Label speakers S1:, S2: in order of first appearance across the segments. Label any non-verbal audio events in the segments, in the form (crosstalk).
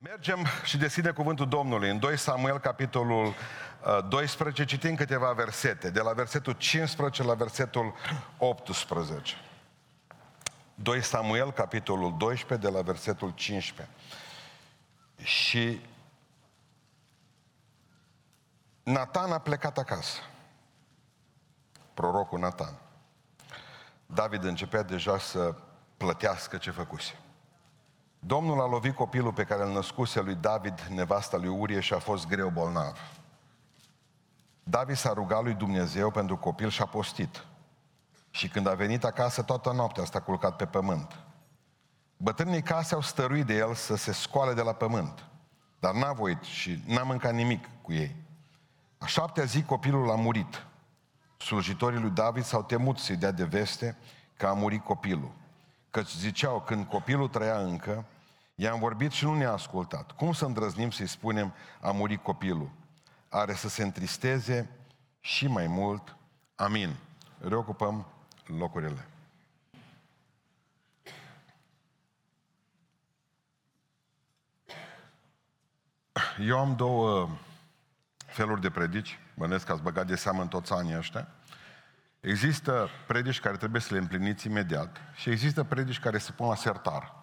S1: Mergem și deschide cuvântul Domnului în 2 Samuel, capitolul uh, 12, citim câteva versete, de la versetul 15 la versetul 18. 2 Samuel, capitolul 12, de la versetul 15. Și Natan a plecat acasă. Prorocul Natan. David începea deja să plătească ce făcuse. Domnul a lovit copilul pe care îl născuse lui David, nevasta lui Urie, și a fost greu bolnav. David s-a rugat lui Dumnezeu pentru copil și a postit. Și când a venit acasă, toată noaptea a culcat pe pământ. Bătrânii case au stăruit de el să se scoale de la pământ, dar n-a voit și n-a mâncat nimic cu ei. A șaptea zi copilul a murit. Slujitorii lui David s-au temut să-i dea de veste că a murit copilul. Căci ziceau, când copilul trăia încă, i-am vorbit și nu ne-a ascultat. Cum să îndrăznim să-i spunem, a murit copilul? Are să se întristeze și mai mult. Amin. Reocupăm locurile. Eu am două feluri de predici, bănesc că ați băgat de seamă în toți anii ăștia. Există predici care trebuie să le împliniți imediat și există predici care se pun la sertar.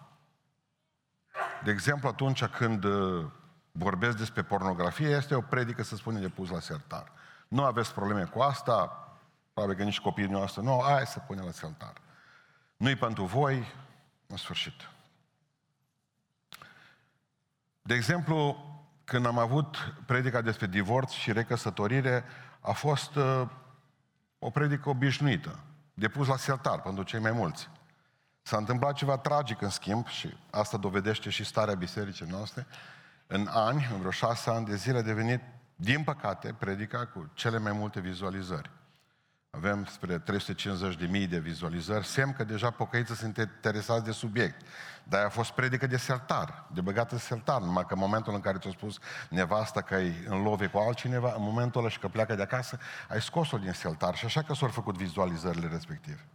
S1: De exemplu, atunci când uh, vorbesc despre pornografie, este o predică, să spunem, de pus la sertar. Nu aveți probleme cu asta, probabil că nici copiii noastre nu, hai să punem la sertar. Nu-i pentru voi, în sfârșit. De exemplu, când am avut predica despre divorț și recăsătorire, a fost uh, o predică obișnuită, de pus la sertar pentru cei mai mulți. S-a întâmplat ceva tragic în schimb și asta dovedește și starea bisericii noastre. În ani, în vreo șase ani de zile, a devenit, din păcate, predica cu cele mai multe vizualizări. Avem spre 350 de mii de vizualizări, semn că deja pocăiții sunt interesați de subiect. Dar a fost predică de sertar, de băgat în sertar, numai că în momentul în care ți-a spus nevasta că ai în love cu altcineva, în momentul ăla și că pleacă de acasă, ai scos-o din sertar și așa că s-au făcut vizualizările respective.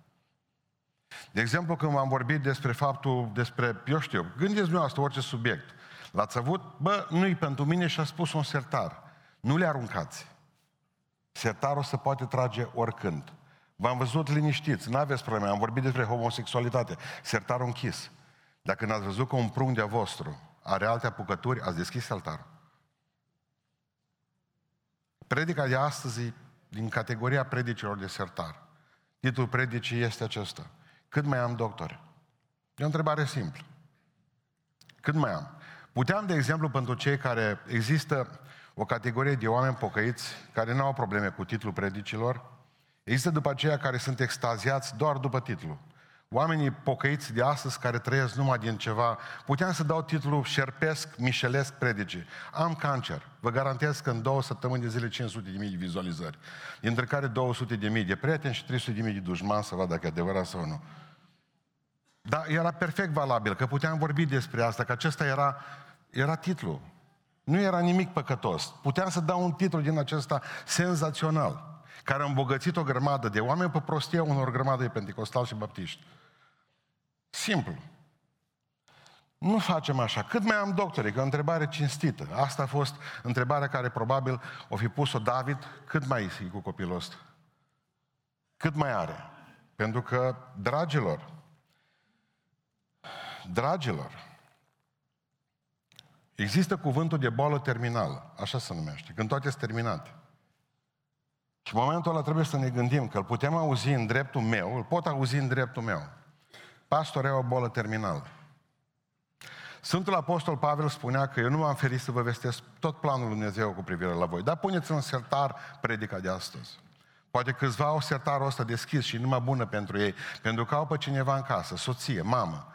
S1: De exemplu, când v-am vorbit despre faptul, despre, eu știu, gândiți asta orice subiect. L-ați avut, bă, nu-i pentru mine și a spus un sertar. Nu le aruncați. Sertarul se poate trage oricând. V-am văzut liniștiți, nu aveți probleme, am vorbit despre homosexualitate. Sertarul închis. Dacă n-ați văzut că un prunc de-a vostru are alte apucături, ați deschis sertarul. Predica de astăzi din categoria predicilor de sertar. Titlul predicii este acesta. Cât mai am doctori? E o întrebare simplă. Cât mai am? Puteam, de exemplu, pentru cei care există o categorie de oameni pocăiți care nu au probleme cu titlul predicilor, există după aceia care sunt extaziați doar după titlu. Oamenii pocăiți de astăzi care trăiesc numai din ceva, puteam să dau titlul șerpesc, mișelesc predicii. Am cancer. Vă garantez că în două săptămâni de zile 500 de mii de vizualizări. Dintre care 200 de mii de prieteni și 300 de mii de dușmani să vadă dacă e adevărat sau nu. Dar era perfect valabil, că puteam vorbi despre asta, că acesta era, era titlul. Nu era nimic păcătos. Puteam să dau un titlu din acesta senzațional, care a îmbogățit o grămadă de oameni pe prostia unor grămadă de pentecostali și baptiști. Simplu. Nu facem așa. Cât mai am doctori? Că o întrebare cinstită. Asta a fost întrebarea care probabil o fi pus-o David. Cât mai e cu copilul ăsta? Cât mai are? Pentru că, dragilor, dragilor, există cuvântul de boală terminală, așa se numește, când toate sunt terminate. Și în momentul ăla trebuie să ne gândim că îl putem auzi în dreptul meu, îl pot auzi în dreptul meu. Pastor, e o bolă terminală. Sfântul Apostol Pavel spunea că eu nu m-am ferit să vă vestesc tot planul Lui Dumnezeu cu privire la voi, dar puneți în sertar predica de astăzi. Poate câțiva au sertarul ăsta deschis și numai bună pentru ei, pentru că au pe cineva în casă, soție, mamă,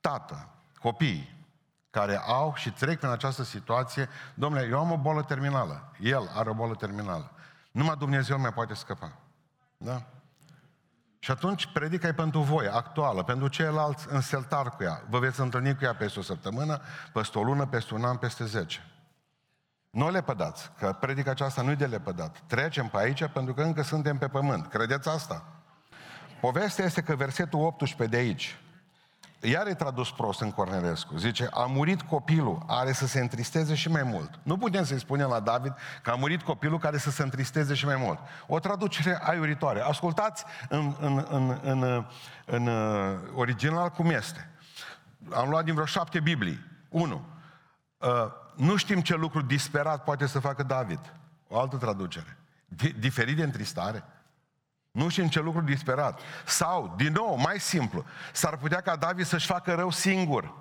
S1: tată, copii, care au și trec prin această situație, domnule, eu am o bolă terminală, el are o bolă terminală. Numai Dumnezeu mai poate scăpa. Da? Și atunci predica e pentru voi, actuală, pentru ceilalți în seltar cu ea. Vă veți întâlni cu ea peste o săptămână, peste o lună, peste un an, peste zece. Nu le pădați, că predica aceasta nu e de lepădat. Trecem pe aici pentru că încă suntem pe pământ. Credeți asta? Povestea este că versetul 18 de aici, iar e tradus prost în Cornelescu. Zice, a murit copilul, are să se întristeze și mai mult. Nu putem să-i spunem la David că a murit copilul care să se întristeze și mai mult. O traducere aiuritoare. Ascultați în, în, în, în, în, în uh, original cum este. Am luat din vreo șapte Biblii. Unu. Uh, nu știm ce lucru disperat poate să facă David. O altă traducere. Diferit de întristare. Nu știm ce lucru disperat. Sau, din nou, mai simplu, s-ar putea ca David să-și facă rău singur.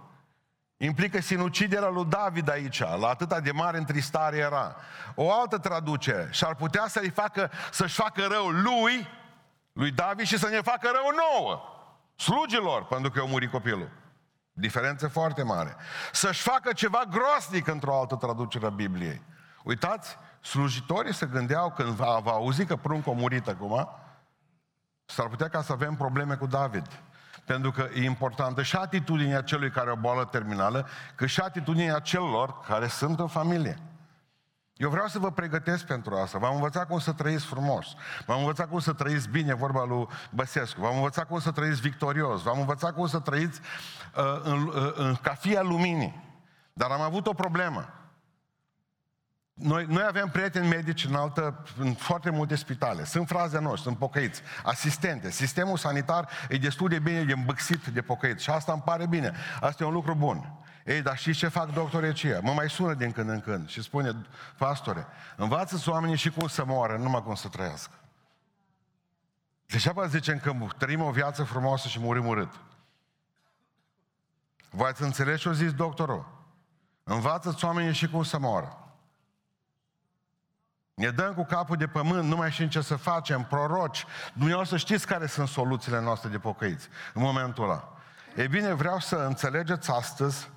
S1: Implică sinuciderea lui David aici, la atâta de mare întristare era. O altă traducere, și-ar putea să-i facă, să-și facă rău lui, lui David și să ne facă rău nouă, slugilor, pentru că au murit copilul. Diferență foarte mare. Să-și facă ceva groasnic într-o altă traducere a Bibliei. Uitați, slujitorii se gândeau când va, va auzi că prunc a murit acum, S-ar putea ca să avem probleme cu David. Pentru că e importantă și atitudinea celui care are o boală terminală, cât și atitudinea celor care sunt în familie. Eu vreau să vă pregătesc pentru asta. V-am învățat cum să trăiți frumos. V-am învățat cum să trăiți bine, vorba lui Băsescu. V-am învățat cum să trăiți victorios. V-am învățat cum să trăiți uh, în, uh, în, ca fia luminii. Dar am avut o problemă. Noi, noi avem prieteni medici în, altă, în foarte multe spitale. Sunt fraze noștri, sunt pocăiți, asistente. Sistemul sanitar e destul de bine de îmbăxit de pocăiți și asta îmi pare bine. Asta e un lucru bun. Ei, dar știți ce fac doctorii aceia? Mă mai sună din când în când și spune, pastore, învață-ți oamenii și cum să moară, numai cum să trăiască. Degeaba zicem că trăim o viață frumoasă și murim urât. V-ați înțeles ce a zis doctorul? Învață-ți oamenii și cum să moară. Ne dăm cu capul de pământ, nu mai știm ce să facem, proroci. Dumneavoastră știți care sunt soluțiile noastre de pocăiți în momentul ăla. E bine, vreau să înțelegeți astăzi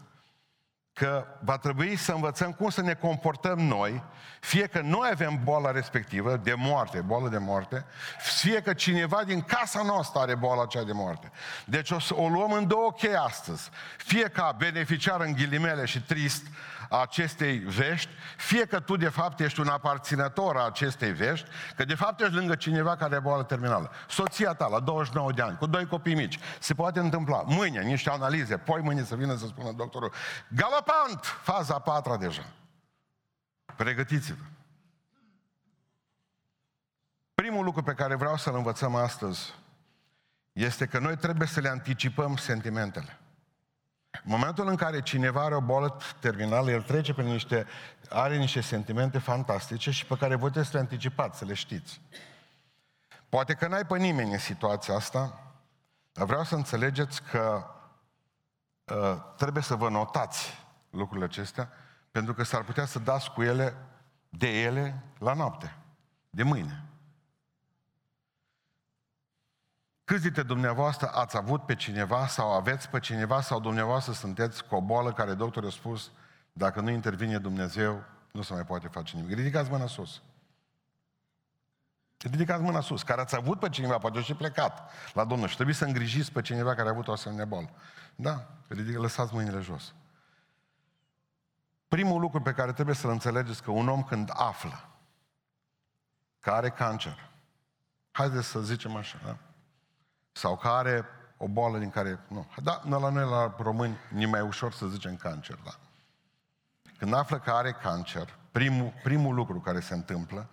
S1: că va trebui să învățăm cum să ne comportăm noi, fie că noi avem boala respectivă, de moarte, boală de moarte, fie că cineva din casa noastră are boala aceea de moarte. Deci o, o luăm în două chei astăzi. Fie ca beneficiar în ghilimele și trist a acestei vești, fie că tu de fapt ești un aparținător a acestei vești, că de fapt ești lângă cineva care are boală terminală. Soția ta la 29 de ani, cu doi copii mici, se poate întâmpla mâine niște analize, poi mâine să vină să spună doctorul, galopant, faza a patra deja. Pregătiți-vă. Primul lucru pe care vreau să-l învățăm astăzi este că noi trebuie să le anticipăm sentimentele. În momentul în care cineva are o boală terminală, el trece prin niște, are niște sentimente fantastice și pe care voi trebuie să le anticipați, să le știți. Poate că n-ai pe nimeni în situația asta, dar vreau să înțelegeți că uh, trebuie să vă notați lucrurile acestea, pentru că s-ar putea să dați cu ele, de ele, la noapte, de mâine. Câți dintre dumneavoastră ați avut pe cineva sau aveți pe cineva sau dumneavoastră sunteți cu o boală care doctorul a spus dacă nu intervine Dumnezeu, nu se mai poate face nimic. Ridicați mâna sus. Ridicați mâna sus. Care ați avut pe cineva, poate și plecat la Domnul și trebuie să îngrijiți pe cineva care a avut o asemenea boală. Da, ridică, lăsați mâinile jos. Primul lucru pe care trebuie să-l înțelegeți că un om când află că are cancer, haideți să zicem așa, da? Sau că are o boală din care... Nu. Da, la noi, la români, e mai ușor să zicem cancer, da. Când află că are cancer, primul, primul lucru care se întâmplă,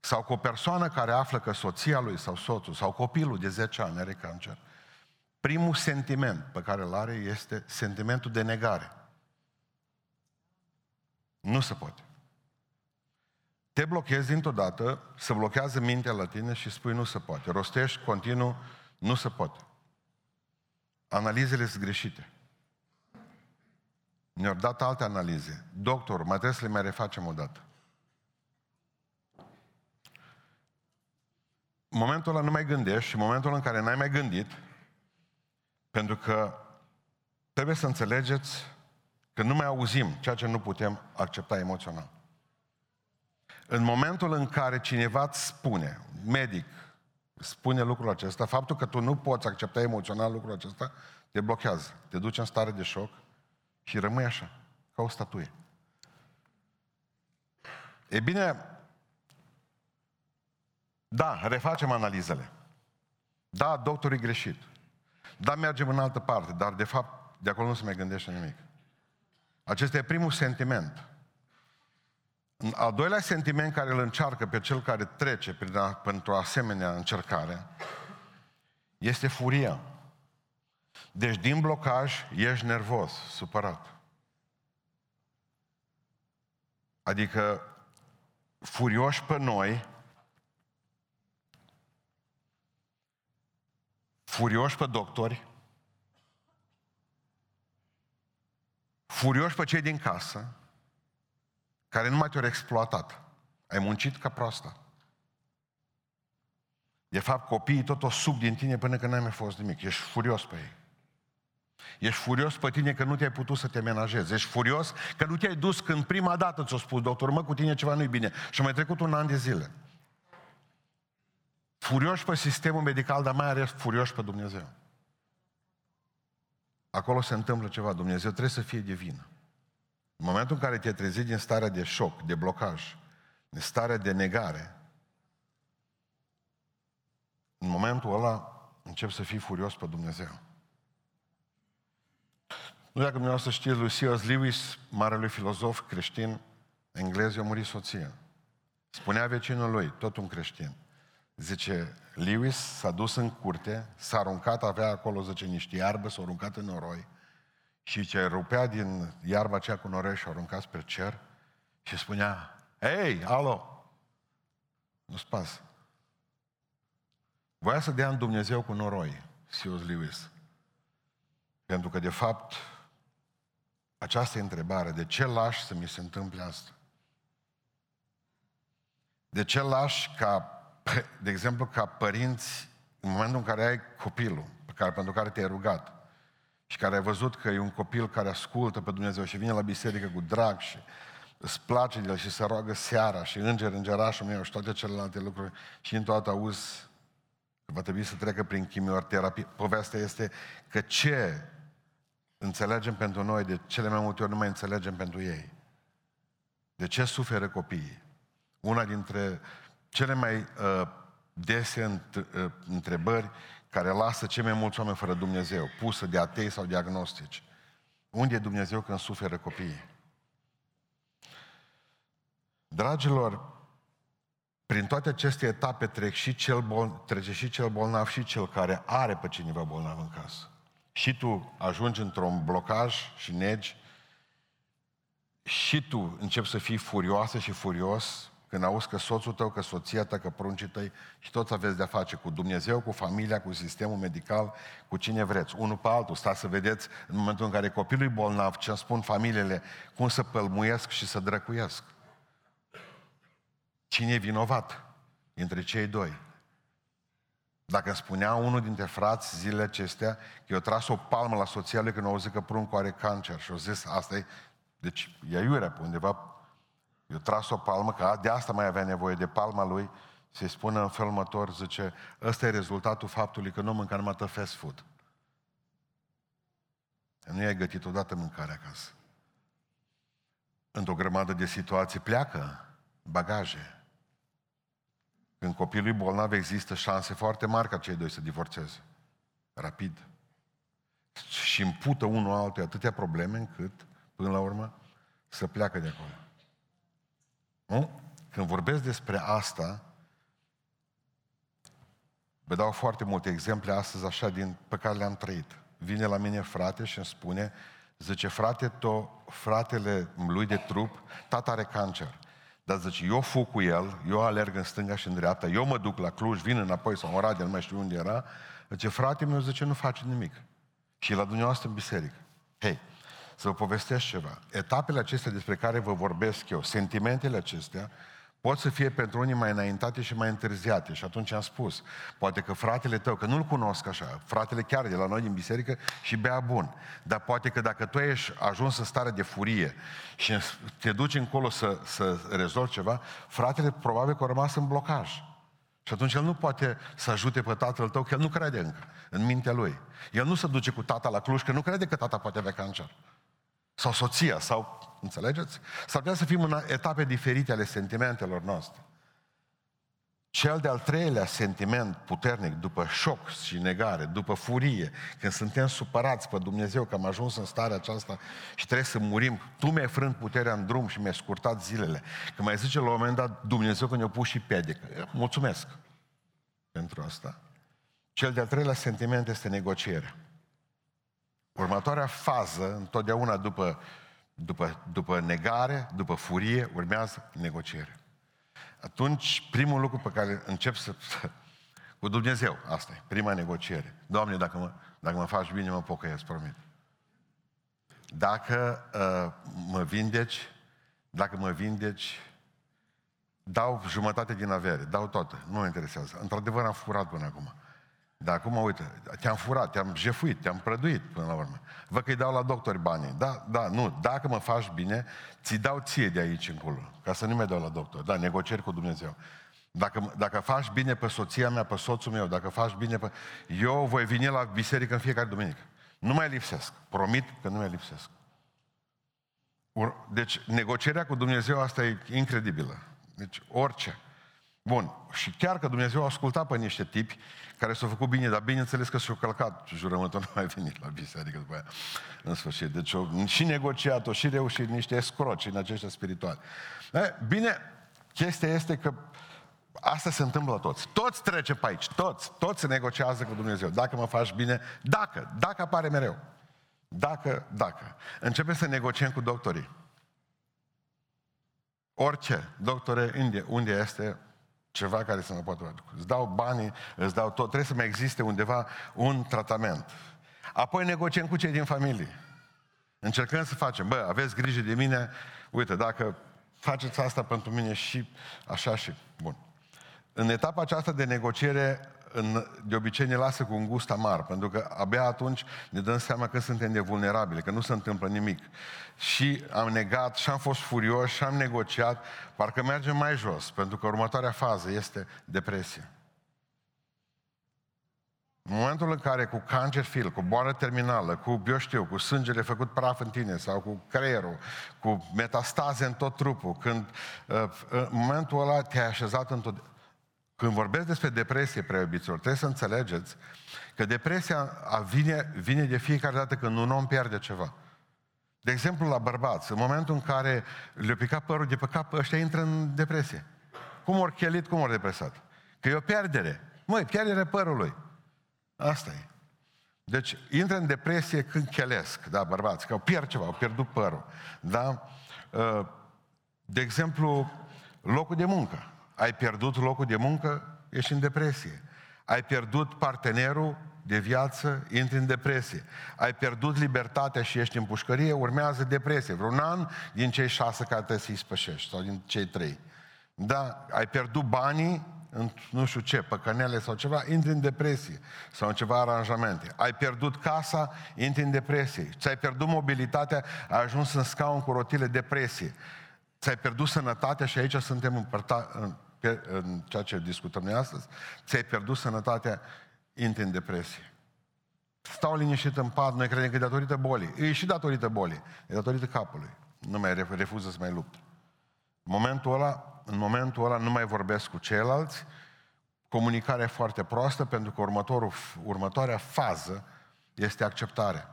S1: sau cu o persoană care află că soția lui sau soțul sau copilul de 10 ani are cancer, primul sentiment pe care îl are este sentimentul de negare. Nu se poate. Te blochezi dintr-o dată, se blochează mintea la tine și spui nu se poate. Rostești continuu nu se poate. Analizele sunt greșite. Ne-au dat alte analize. Doctor, mai trebuie să le mai refacem o dată. În momentul ăla nu mai gândești și în momentul în care n-ai mai gândit, pentru că trebuie să înțelegeți că nu mai auzim ceea ce nu putem accepta emoțional. În momentul în care cineva îți spune, medic, spune lucrul acesta, faptul că tu nu poți accepta emoțional lucrul acesta, te blochează, te duce în stare de șoc și rămâi așa, ca o statuie. E bine, da, refacem analizele. Da, doctorul e greșit. Dar mergem în altă parte, dar de fapt de acolo nu se mai gândește nimic. Acesta e primul sentiment. Al doilea sentiment care îl încearcă pe cel care trece prin a, pentru o asemenea încercare este furia. Deci din blocaj ești nervos, supărat. Adică furioși pe noi, furioși pe doctori, furioși pe cei din casă, care nu mai te-au exploatat. Ai muncit ca proasta. De fapt, copiii tot o sub din tine până când n-ai mai fost nimic. Ești furios pe ei. Ești furios pe tine că nu te-ai putut să te menajezi. Ești furios că nu te-ai dus când prima dată ți-a spus doctor, mă, cu tine ceva nu-i bine. Și a mai trecut un an de zile. Furioși pe sistemul medical, dar mai ales furioși pe Dumnezeu. Acolo se întâmplă ceva. Dumnezeu trebuie să fie divină. În momentul în care te trezi din starea de șoc, de blocaj, din starea de negare, în momentul ăla încep să fii furios pe Dumnezeu. Nu dacă dumneavoastră știți lui C.S. Lewis, marele filozof creștin englez, i-a murit soția. Spunea vecinul lui, tot un creștin. Zice, Lewis s-a dus în curte, s-a aruncat, avea acolo, zice, niște iarbă, s-a aruncat în noroi și ce rupea din iarba aceea cu noroi și a aruncat spre cer și spunea, Hei, alo! Nu-ți pasă. Voia să dea în Dumnezeu cu noroi, C.S. Lewis. Pentru că, de fapt, această întrebare, de ce lași să mi se întâmple asta? De ce lași ca, de exemplu, ca părinți, în momentul în care ai copilul, pe care, pentru care te-ai rugat, și care ai văzut că e un copil care ascultă pe Dumnezeu și vine la biserică cu drag și îți place de el și se roagă seara și înger, îngerașul meu și toate celelalte lucruri și în toată auzi că va trebui să trecă prin chimioterapie. Povestea este că ce înțelegem pentru noi, de cele mai multe ori nu mai înțelegem pentru ei. De ce suferă copiii? Una dintre cele mai uh, dese înt, uh, întrebări care lasă cei mai mulți oameni fără Dumnezeu, pusă de atei sau diagnostici. Unde e Dumnezeu când suferă copiii? Dragilor, prin toate aceste etape trec și cel bol, trece și cel bolnav și cel care are pe cineva bolnav în casă. Și tu ajungi într-un blocaj și negi, și tu începi să fii furioasă și furios când auzi că soțul tău, că soția ta, că pruncii tăi și toți aveți de-a face cu Dumnezeu, cu familia, cu sistemul medical, cu cine vreți. Unul pe altul, stați să vedeți în momentul în care copilul e bolnav, ce spun familiile, cum să pălmuiesc și să drăcuiesc. Cine e vinovat dintre cei doi? Dacă îmi spunea unul dintre frați zilele acestea că eu tras o palmă la soția lui când au auzit că pruncul are cancer și au zis, asta e, deci e iurea pe undeva, eu tras o palmă, că de asta mai avea nevoie de palma lui, se spune în felul următor, zice, ăsta e rezultatul faptului că nu mânca numai fast food. Nu i-ai gătit odată mâncare acasă. Într-o grămadă de situații pleacă bagaje, când copilul e bolnav, există șanse foarte mari ca cei doi să divorțeze. Rapid. Și împută unul altul atâtea probleme încât, până la urmă, să pleacă de acolo. Nu? Când vorbesc despre asta, vă dau foarte multe exemple astăzi așa din, pe care le-am trăit. Vine la mine frate și îmi spune, zice, frate, to, fratele lui de trup, tata are cancer. Dar zice, eu fug cu el, eu alerg în stânga și în dreapta, eu mă duc la Cluj, vin înapoi sau în Oradea, nu mai știu unde era. Zice, frate meu, zice, nu face nimic. Și la dumneavoastră în biserică. Hei, să vă povestesc ceva. Etapele acestea despre care vă vorbesc eu, sentimentele acestea, pot să fie pentru unii mai înaintate și mai întârziate. Și atunci am spus, poate că fratele tău, că nu-l cunosc așa, fratele chiar de la noi din biserică și bea bun. Dar poate că dacă tu ești ajuns în stare de furie și te duci încolo să, să rezolvi ceva, fratele probabil că a rămas în blocaj. Și atunci el nu poate să ajute pe tatăl tău, că el nu crede încă în mintea lui. El nu se duce cu tata la Cluj, că nu crede că tata poate avea cancer. Sau soția, sau, înțelegeți? S-ar putea să fim în etape diferite ale sentimentelor noastre. Cel de-al treilea sentiment puternic, după șoc și negare, după furie, când suntem supărați pe Dumnezeu că am ajuns în starea aceasta și trebuie să murim, tu mi-ai frânt puterea în drum și mi-ai scurtat zilele. Că mai zice la un moment dat Dumnezeu că ne-a pus și pedică. Mulțumesc pentru asta. Cel de-al treilea sentiment este negocierea. Următoarea fază, întotdeauna după, după, după negare, după furie, urmează negociere. Atunci, primul lucru pe care încep să... Cu Dumnezeu, asta e, prima negociere. Doamne, dacă mă, dacă mă faci bine, mă pocăiesc, promit. Dacă uh, mă vindeci, dacă mă vindeci, dau jumătate din avere, dau toate, nu mă interesează. Într-adevăr am furat până acum. Dar acum, uite, te-am furat, te-am jefuit, te-am prăduit până la urmă. Văd că îi dau la doctori banii. Da, da, nu, dacă mă faci bine, ți dau ție de aici încolo, ca să nu mai dau la doctor. Da, negocieri cu Dumnezeu. Dacă, dacă faci bine pe soția mea, pe soțul meu, dacă faci bine pe... Eu voi veni la biserică în fiecare duminică. Nu mai lipsesc. Promit că nu mai lipsesc. Deci, negocierea cu Dumnezeu asta e incredibilă. Deci, orice. Bun. Și chiar că Dumnezeu a ascultat pe niște tipi care s-au făcut bine, dar bineînțeles că și-au călcat jurământul, nu mai venit la biserică după aia, în sfârșit. Deci au și negociat-o, și reușit niște escroci în aceștia spirituali. E, bine, chestia este că asta se întâmplă la toți. Toți trece pe aici, toți, toți se negociază cu Dumnezeu. Dacă mă faci bine, dacă, dacă apare mereu. Dacă, dacă. Începe să negociem cu doctorii. Orice, doctore, unde, unde este ceva care să mă poată Îți dau banii, îți dau tot. Trebuie să mai existe undeva un tratament. Apoi negociem cu cei din familie. Încercăm să facem, bă, aveți grijă de mine, uite, dacă faceți asta pentru mine și așa și bun. În etapa aceasta de negociere, în, de obicei ne lasă cu un gust amar, pentru că abia atunci ne dăm seama că suntem nevulnerabili, că nu se întâmplă nimic. Și am negat, și am fost furios, și am negociat, parcă mergem mai jos, pentru că următoarea fază este depresie. În momentul în care cu cancer fil, cu boală terminală, cu, eu știu, cu sângele făcut praf în tine sau cu creierul, cu metastaze în tot trupul, când uh, în momentul ăla te-ai așezat în tot, când vorbesc despre depresie, preobiților, trebuie să înțelegeți că depresia vine, vine de fiecare dată când un om pierde ceva. De exemplu, la bărbați, în momentul în care le-a picat părul de pe cap, ăștia intră în depresie. Cum ori chelit, cum ori depresat. Că e o pierdere. Măi, pierdere părului. Asta e. Deci, intră în depresie când chelesc, da, bărbați, că au pierd ceva, au pierdut părul. Da? Uh, de exemplu, locul de muncă. Ai pierdut locul de muncă, ești în depresie. Ai pierdut partenerul de viață, intri în depresie. Ai pierdut libertatea și ești în pușcărie, urmează depresie. Vreun an din cei șase care trebuie să-i spășești, sau din cei trei. Da, ai pierdut banii, în nu știu ce, păcănele sau ceva, intri în depresie sau în ceva aranjamente. Ai pierdut casa, intri în depresie. Ți-ai pierdut mobilitatea, ai ajuns în scaun cu rotile, depresie. Ți-ai pierdut sănătatea și aici suntem împărta, în, în ceea ce discutăm noi astăzi. Ți-ai pierdut sănătatea, intri în depresie. Stau liniștit în pat, noi credem că e datorită bolii. E și datorită bolii, e datorită capului. Nu mai refuză să mai luptă. În momentul ăla, în momentul ăla nu mai vorbesc cu ceilalți, comunicarea e foarte proastă pentru că următorul, următoarea fază este acceptarea.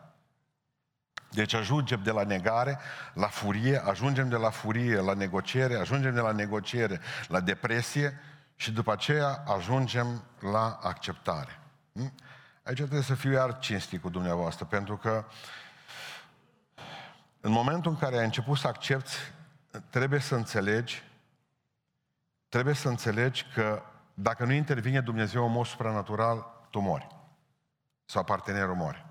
S1: Deci ajungem de la negare la furie, ajungem de la furie la negociere, ajungem de la negociere la depresie și după aceea ajungem la acceptare. Hm? Aici trebuie să fiu iar cinstit cu dumneavoastră, pentru că în momentul în care ai început să accepti, trebuie să înțelegi, trebuie să înțelegi că dacă nu intervine Dumnezeu în mod supranatural, tu mori. Sau partenerul mori.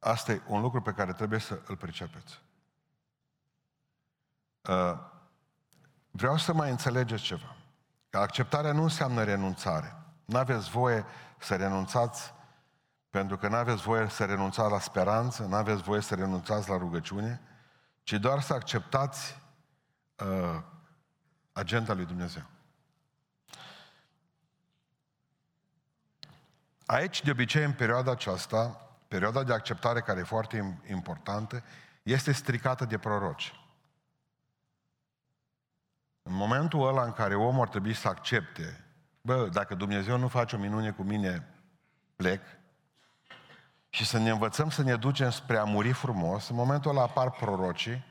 S1: Asta e un lucru pe care trebuie să îl pricepeți. Uh, vreau să mai înțelegeți ceva. Că acceptarea nu înseamnă renunțare. Nu aveți voie să renunțați pentru că nu aveți voie să renunțați la speranță, nu aveți voie să renunțați la rugăciune, ci doar să acceptați uh, agenda lui Dumnezeu. Aici, de obicei, în perioada aceasta, perioada de acceptare care e foarte importantă, este stricată de proroci. În momentul ăla în care omul ar trebui să accepte, bă, dacă Dumnezeu nu face o minune cu mine, plec, și să ne învățăm să ne ducem spre a muri frumos, în momentul ăla apar prorocii,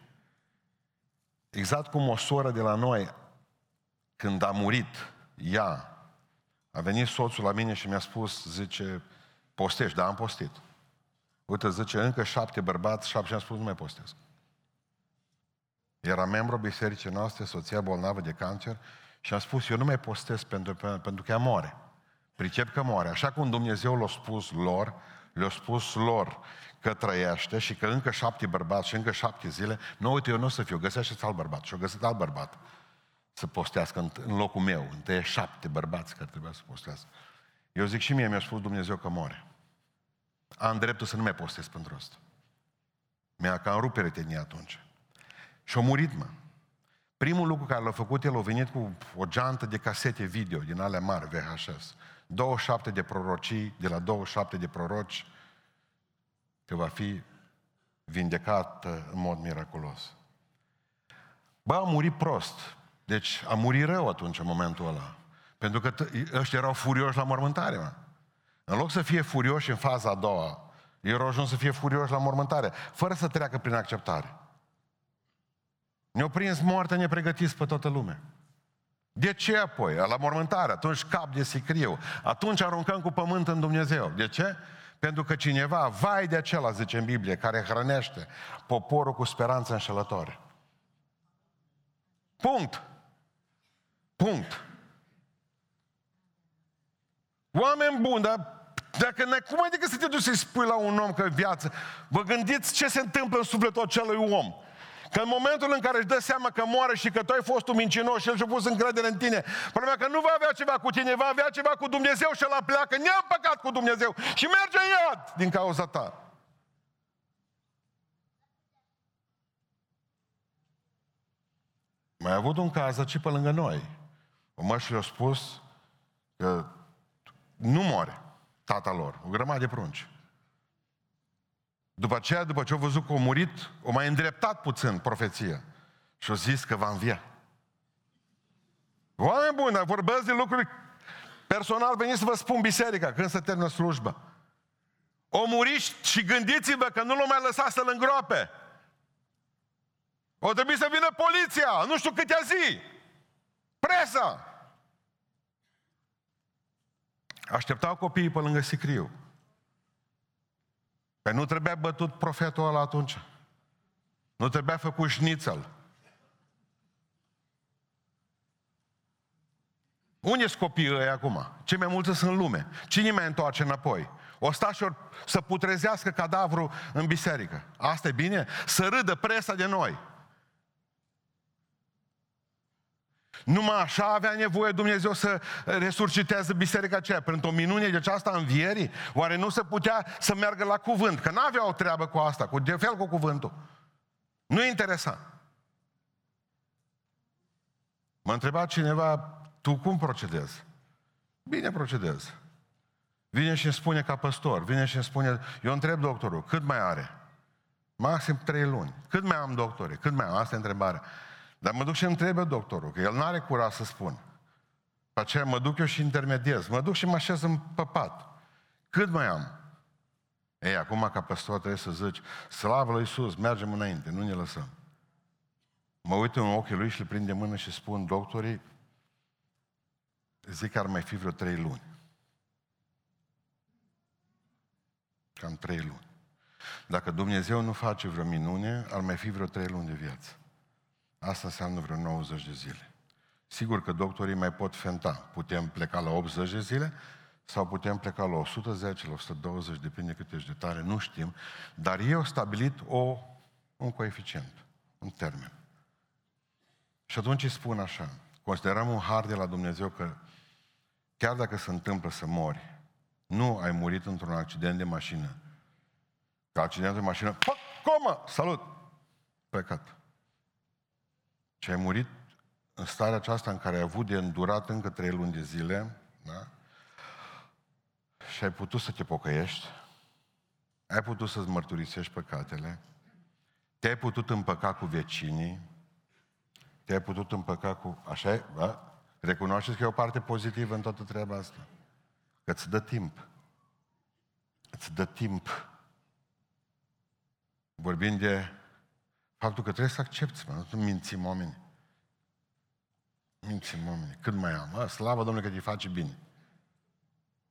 S1: exact cum o soră de la noi, când a murit ea, a venit soțul la mine și mi-a spus, zice, postești, da, am postit. Uite, zice, încă șapte bărbați, șapte și am spus, nu mai postez. Era membru bisericii noastre, soția bolnavă de cancer și am spus, eu nu mai postez pentru, pentru că ea moare. Pricep că moare. Așa cum Dumnezeu l-a spus lor, le-a spus lor că trăiește și că încă șapte bărbați și încă șapte zile, nu, uite, eu nu o să fiu, găsește alt bărbat. Și-o găsit alt bărbat să postească în, în locul meu. Întâi șapte bărbați care trebuia să postească. Eu zic și mie, mi-a spus Dumnezeu că moare. Am dreptul să nu mai postez pentru asta. Mi-a cam rupt peretenia atunci. Și a murit, mă. Primul lucru care l-a făcut, el a venit cu o geantă de casete video din alea mari, VHS. 27 de prorocii, de la 27 de proroci, că va fi vindecat în mod miraculos. Bă, a murit prost. Deci a murit rău atunci, în momentul ăla. Pentru că ăștia erau furioși la mormântare, mă. În loc să fie furioși în faza a doua, ei erau ajuns să fie furioși la mormântare, fără să treacă prin acceptare. Ne-au prins moartea nepregătiți pe toată lumea. De ce apoi? La mormântare, atunci cap de sicriu. Atunci aruncăm cu pământ în Dumnezeu. De ce? Pentru că cineva, vai de acela, zice în Biblie, care hrănește poporul cu speranță înșelătoare. Punct. Punct. Oameni buni, dar dacă ne cum adică să te duci să-i spui la un om că viață, vă gândiți ce se întâmplă în sufletul acelui om. Că în momentul în care își dă seama că moare și că tu ai fost un mincinos și el și-a pus încredere în tine, problema că nu va avea ceva cu tine, va avea ceva cu Dumnezeu și la pleacă, ne-am păcat cu Dumnezeu și merge în iad din cauza ta. Mai avut un caz aici pe lângă noi. O măș le-a spus că nu moare tata lor, o grămadă de prunci. După aceea, după ce au văzut că a murit, o mai îndreptat puțin profeția și a zis că va învia. Oameni buni, dar vorbesc de lucruri personal, veniți să vă spun biserica când se termină slujba. O muriți și gândiți-vă că nu l-o mai lăsat să-l îngroape. O trebuie să vină poliția, nu știu câte zi. Presa. Așteptau copiii pe lângă sicriu. Păi nu trebuia bătut profetul ăla atunci. Nu trebuia făcut șnițel. Unde sunt copiii ăia acum? Cei mai mulți sunt în lume. Cine mai întoarce înapoi? O sta și să putrezească cadavrul în biserică. Asta e bine? Să râdă presa de noi. Numai așa avea nevoie Dumnezeu să resurcitează biserica aceea, pentru o minune de aceasta învierii? Oare nu se putea să meargă la cuvânt? Că n-avea o treabă cu asta, cu de fel cu cuvântul. Nu interesa. Mă întreba cineva, tu cum procedezi? Bine procedez. Vine și îmi spune ca păstor, vine și îmi spune, eu întreb doctorul, cât mai are? Maxim trei luni. Cât mai am doctore? Cât mai am? Asta e întrebarea. Dar mă duc și întrebe doctorul, că el nu are curaj să spun. Pe aceea mă duc eu și intermediez. Mă duc și mă așez în păpat. Cât mai am? Ei, acum ca păstor trebuie să zici, slavă lui Iisus, mergem înainte, nu ne lăsăm. Mă uit în ochii lui și îl prind de mână și spun, doctorii, zic că ar mai fi vreo trei luni. Cam trei luni. Dacă Dumnezeu nu face vreo minune, ar mai fi vreo trei luni de viață. Asta înseamnă vreo 90 de zile. Sigur că doctorii mai pot fenta. Putem pleca la 80 de zile sau putem pleca la 110, la 120, depinde cât ești de tare, nu știm. Dar eu stabilit o, un coeficient, un termen. Și atunci îi spun așa, considerăm un har de la Dumnezeu că chiar dacă se întâmplă să mori, nu ai murit într-un accident de mașină. Că accident de mașină, pac, comă, salut, plecat. Și ai murit în starea aceasta în care ai avut de îndurat încă trei luni de zile, da? Și ai putut să te pocăiești, ai putut să-ți mărturisești păcatele, te-ai putut împăca cu vecinii, Te-ai putut împăca cu... Așa e? Da? Recunoașteți că e o parte pozitivă în toată treaba asta. Că îți dă timp. Îți dă timp. Vorbim de faptul că trebuie să accepti, mă, nu mințim oameni. Mințim oameni. Cât mai am? Mă, slavă Domnule că te face bine.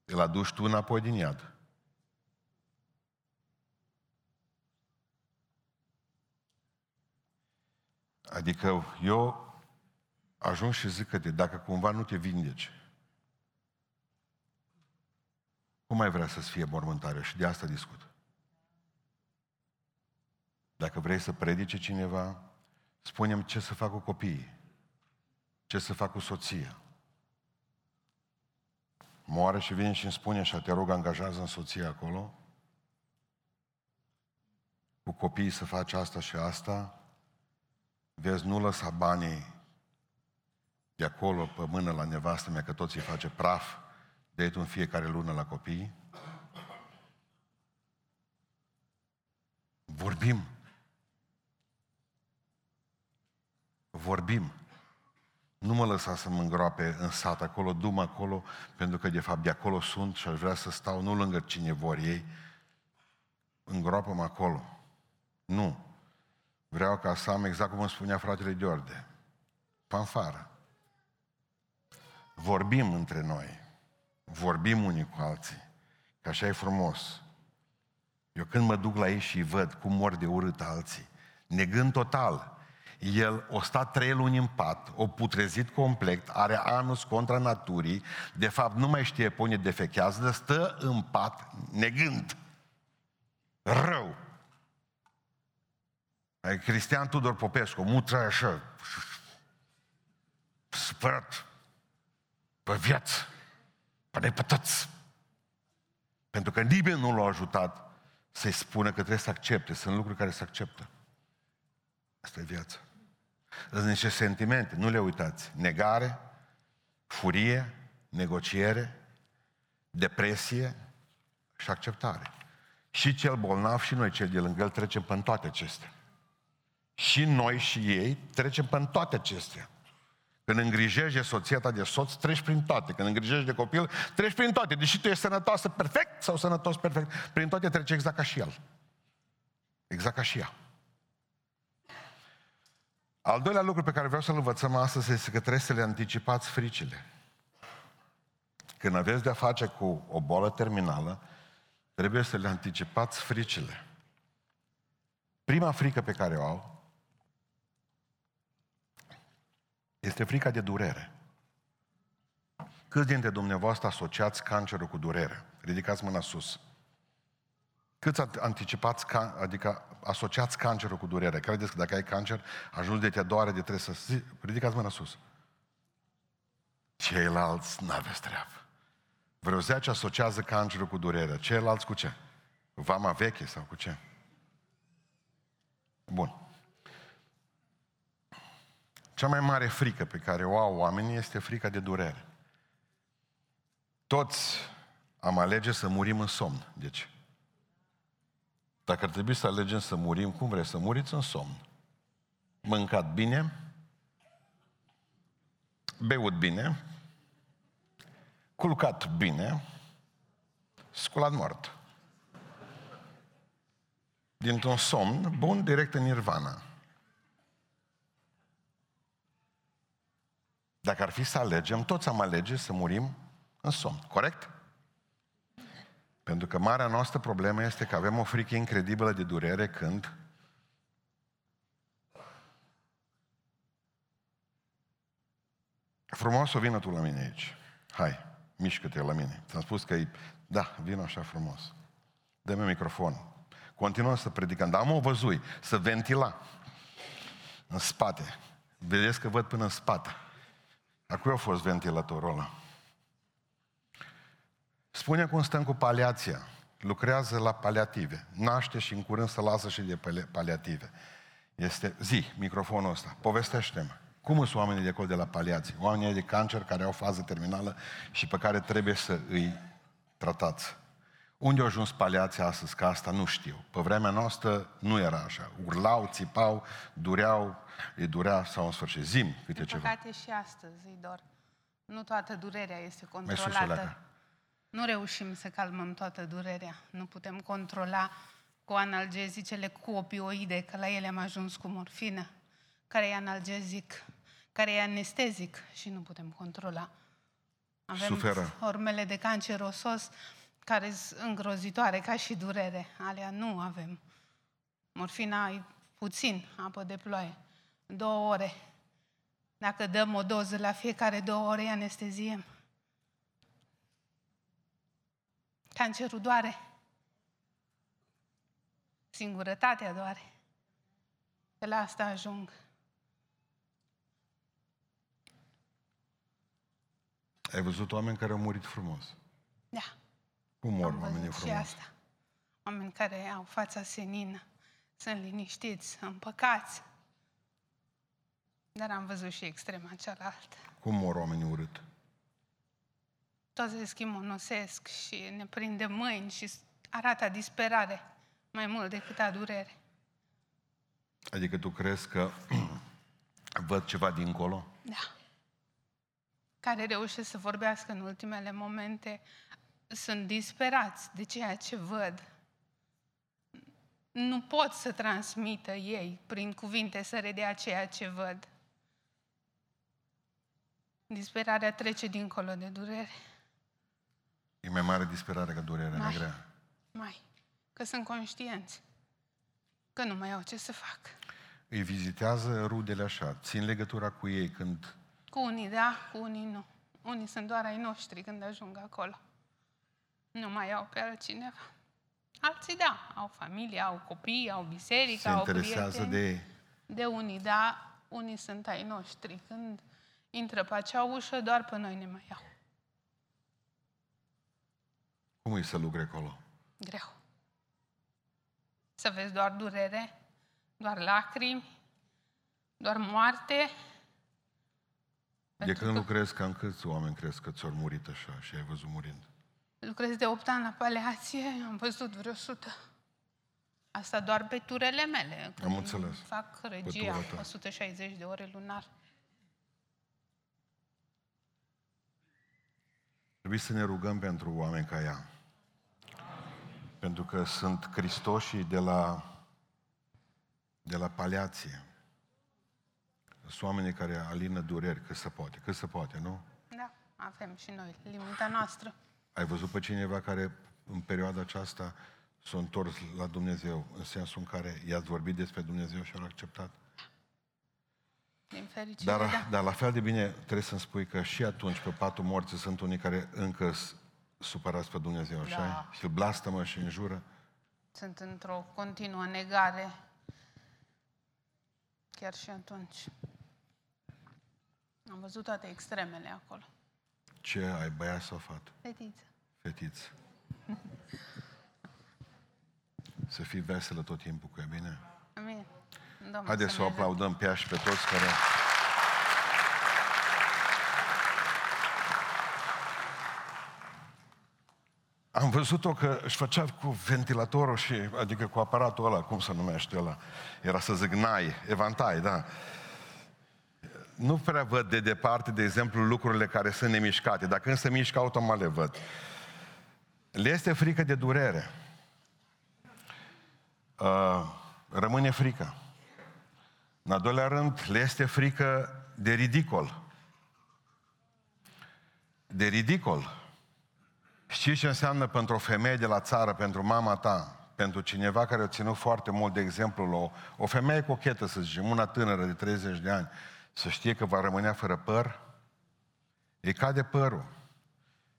S1: Îl aduci tu înapoi din iad. Adică eu ajung și zic că de, dacă cumva nu te vindeci, cum mai vrea să-ți fie mormântarea? Și de asta discut. Dacă vrei să predice cineva, spunem ce să fac cu copiii, ce să fac cu soția. Moare și vine și îmi spune așa, te rog, angajează în soția acolo, cu copiii să faci asta și asta, vezi, nu lăsa banii de acolo pe mână la nevastă mea, că tot îi face praf, de în fiecare lună la copii. Vorbim. Vorbim. Nu mă lăsa să mă îngroape în sat acolo, dum acolo, pentru că de fapt de acolo sunt și aș vrea să stau nu lângă cine vor ei, îngroapă-mă acolo. Nu. Vreau ca să am exact cum îmi spunea fratele George. Fanfară. Vorbim între noi. Vorbim unii cu alții. Că așa e frumos. Eu când mă duc la ei și văd cum mor de urât alții, negând total, el o sta trei luni în pat, o putrezit complet, are anus contra naturii, de fapt nu mai știe pune defechează, dar stă în pat negând. Rău. Cristian Tudor Popescu, mutră așa, spărat, pe viață, pe nepătăți. Pentru că nimeni nu l-a ajutat să-i spună că trebuie să accepte. Sunt lucruri care se acceptă. Asta e viața. Sunt niște sentimente, nu le uitați. Negare, furie, negociere, depresie și acceptare. Și cel bolnav și noi, cel de lângă el, trecem pe toate acestea. Și noi și ei trecem pe toate acestea. Când îngrijești de soția ta de soț, treci prin toate. Când îngrijești de copil, treci prin toate. Deși tu ești sănătoasă perfect sau sănătos perfect, prin toate treci exact ca și el. Exact ca și ea. Al doilea lucru pe care vreau să-l învățăm astăzi este că trebuie să le anticipați fricile. Când aveți de-a face cu o boală terminală, trebuie să le anticipați fricile. Prima frică pe care o au Este frica de durere. Câți dintre dumneavoastră asociați cancerul cu durere? Ridicați mâna sus. Câți anticipați, adică asociați cancerul cu durere? Credeți că dacă ai cancer, ajungi de te doare, de trebuie să... Ridicați mâna sus. Ceilalți n-aveți treabă. Vreo 10 asociază cancerul cu durere. Ceilalți cu ce? Vama veche sau cu ce? Bun. Cea mai mare frică pe care o au oamenii este frica de durere. Toți am alege să murim în somn. Deci, dacă ar trebui să alegem să murim, cum vreți să muriți în somn? Mâncat bine, beut bine, culcat bine, sculat mort. Dintr-un somn bun direct în nirvana. Dacă ar fi să alegem, toți am alege să murim în somn. Corect? Pentru că marea noastră problemă este că avem o frică incredibilă de durere când Frumos o vină tu la mine aici. Hai, mișcă-te la mine. Ți-am spus că e... Da, vin așa frumos. Dă-mi microfon. Continuăm să predicăm. Dar am o văzui, să ventila. În spate. Vedeți că văd până în spate. A cui a fost ventilatorul ăla? Spune cum stăm cu paliația. Lucrează la paliative. Naște și în curând să lasă și de paliative. Este, zi, microfonul ăsta, povestește-mă. Cum sunt oamenii de acolo de la paliație? Oamenii de cancer care au fază terminală și pe care trebuie să îi tratați. Unde au ajuns paliații astăzi? Că asta nu știu. Pe vremea noastră nu era așa. Urlau, țipau, dureau, îi durea sau în sfârșit. Zim câte
S2: Din
S1: ceva.
S2: păcate și astăzi îi dor. Nu toată durerea este
S1: Mai sus o
S2: controlată.
S1: Leacă.
S2: Nu reușim să calmăm toată durerea. Nu putem controla cu analgezicele, cu opioide, că la ele am ajuns cu morfină, care e analgezic, care e anestezic și nu putem controla. Avem
S1: Suferă.
S2: formele de cancer osos care sunt îngrozitoare, ca și durere. Alea nu avem. Morfina ai puțin, apă de ploaie. Două ore. Dacă dăm o doză la fiecare două ore, îi anesteziem. Cancerul doare. Singurătatea doare. De la asta ajung.
S1: Ai văzut oameni care au murit frumos.
S2: Da.
S1: Cum mor
S2: am
S1: oamenii
S2: văzut și
S1: frumos?
S2: asta. Oameni care au fața senină, sunt liniștiți, împăcați. Dar am văzut și extrema cealaltă.
S1: Cum mor oamenii urât?
S2: Toți se schimonosesc și ne prinde mâini și arată disperare mai mult decât a durere.
S1: Adică tu crezi că (clears throat) văd ceva dincolo?
S2: Da. Care reușesc să vorbească în ultimele momente sunt disperați de ceea ce văd. Nu pot să transmită ei prin cuvinte să redea ceea ce văd. Disperarea trece dincolo de durere.
S1: E mai mare disperare ca durerea
S2: Mai.
S1: grea.
S2: Mai. Că sunt conștienți. Că nu mai au ce să fac.
S1: Îi vizitează rudele așa, țin legătura cu ei când...
S2: Cu unii da, cu unii nu. Unii sunt doar ai noștri când ajung acolo. Nu mai au pe altcineva. Alții da, au familie, au copii, au biserică,
S1: Se
S2: au
S1: interesează
S2: prieteni.
S1: de ei.
S2: De unii da, unii sunt ai noștri. Când intră pe acea ușă, doar pe noi ne mai iau.
S1: Cum e să lucre acolo?
S2: Greu. Să vezi doar durere, doar lacrimi, doar moarte.
S1: De
S2: Pentru
S1: când
S2: că-
S1: lucrezi, cam câți oameni crezi că ți-au murit așa și ai văzut murind?
S2: Lucrez de 8 ani la paleație, am văzut vreo 100. Asta doar pe turele mele. când
S1: înțeles.
S2: Fac
S1: tura
S2: regia,
S1: ta.
S2: 160 de ore lunar.
S1: Trebuie să ne rugăm pentru oameni ca ea. Pentru că sunt Cristoșii de la, de la paliație. Sunt oamenii care alină dureri cât se poate. Cât se poate, nu?
S2: Da, avem și noi limita noastră.
S1: Ai văzut pe cineva care în perioada aceasta s-a întors la Dumnezeu, în sensul în care i-ați vorbit despre Dumnezeu și l-a acceptat?
S2: Din fericire,
S1: Dar,
S2: da.
S1: dar la fel de bine trebuie să-mi spui că și atunci, pe patul morții, sunt unii care încă s- supărați pe Dumnezeu, așa
S2: Da.
S1: Și îl blastămă și înjură.
S2: Sunt într-o continuă negare. Chiar și atunci. Am văzut toate extremele acolo.
S1: Ce ai, băiat sau fată?
S2: Fetiță.
S1: Fetiță. (laughs) Să fii veselă tot timpul cu ea, bine?
S2: Amin. Domnul
S1: Haideți să o
S2: ne ajute.
S1: aplaudăm pe ea și pe toți care... Am văzut-o că își făcea cu ventilatorul și, adică cu aparatul ăla, cum se numește ăla, era să zic nai, evantai, da. Nu prea văd de departe, de exemplu, lucrurile care sunt nemișcate. Dacă când se mișcă, automat le văd. Le este frică de durere. Uh, rămâne frică. În al doilea rând, le este frică de ridicol. De ridicol. Știți ce înseamnă pentru o femeie de la țară, pentru mama ta, pentru cineva care a ținut foarte mult, de exemplu, la o, o femeie cochetă, să zicem, una tânără de 30 de ani, să știe că va rămâne fără păr? Îi cade părul.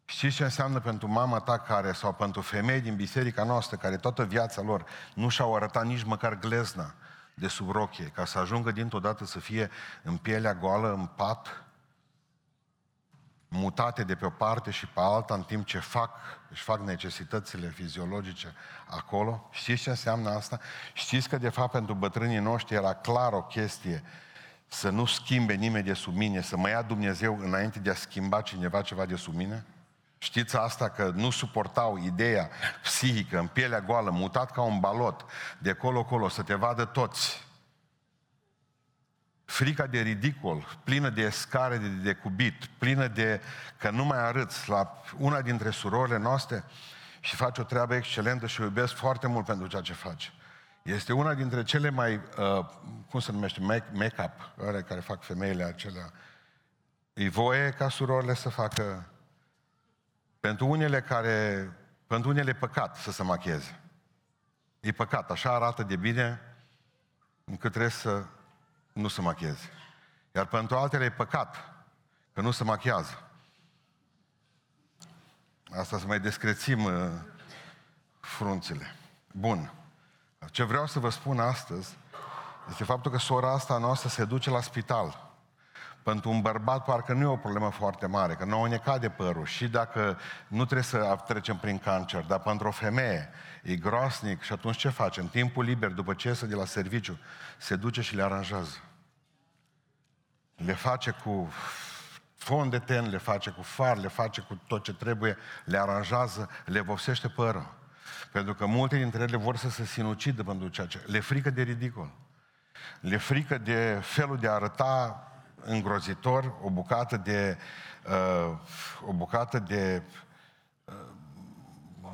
S1: Știți ce înseamnă pentru mama ta care, sau pentru femei din biserica noastră, care toată viața lor nu și-au arătat nici măcar glezna de sub rochie, ca să ajungă dintr-o dată să fie în pielea goală, în pat, mutate de pe o parte și pe alta în timp ce fac, își fac necesitățile fiziologice acolo. Știți ce înseamnă asta? Știți că de fapt pentru bătrânii noștri era clar o chestie să nu schimbe nimeni de sub mine, să mă ia Dumnezeu înainte de a schimba cineva ceva de sub mine? Știți asta că nu suportau ideea psihică, în pielea goală, mutat ca un balot, de colo-colo, să te vadă toți. Frica de ridicol, plină de escare de decubit, plină de că nu mai arăți la una dintre surorile noastre și faci o treabă excelentă și o iubesc foarte mult pentru ceea ce faci. Este una dintre cele mai, uh, cum se numește, make-up, make care fac femeile acelea. E voie ca surorile să facă pentru unele care, pentru unele e păcat să se machieze. E păcat, așa arată de bine încât trebuie să nu se machieze. Iar pentru altele e păcat că nu se machiază. Asta să mai descrețim uh, frunțile. Bun. Ce vreau să vă spun astăzi este faptul că sora asta noastră se duce la spital pentru un bărbat parcă nu e o problemă foarte mare, că nouă ne cade părul și dacă nu trebuie să trecem prin cancer, dar pentru o femeie e groasnic și atunci ce face? În timpul liber, după ce iese de la serviciu, se duce și le aranjează. Le face cu fond de ten, le face cu far, le face cu tot ce trebuie, le aranjează, le vopsește părul. Pentru că multe dintre ele vor să se sinucidă pentru ceea ce... Le frică de ridicol. Le frică de felul de a arăta îngrozitor, o bucată de uh, o bucată de uh,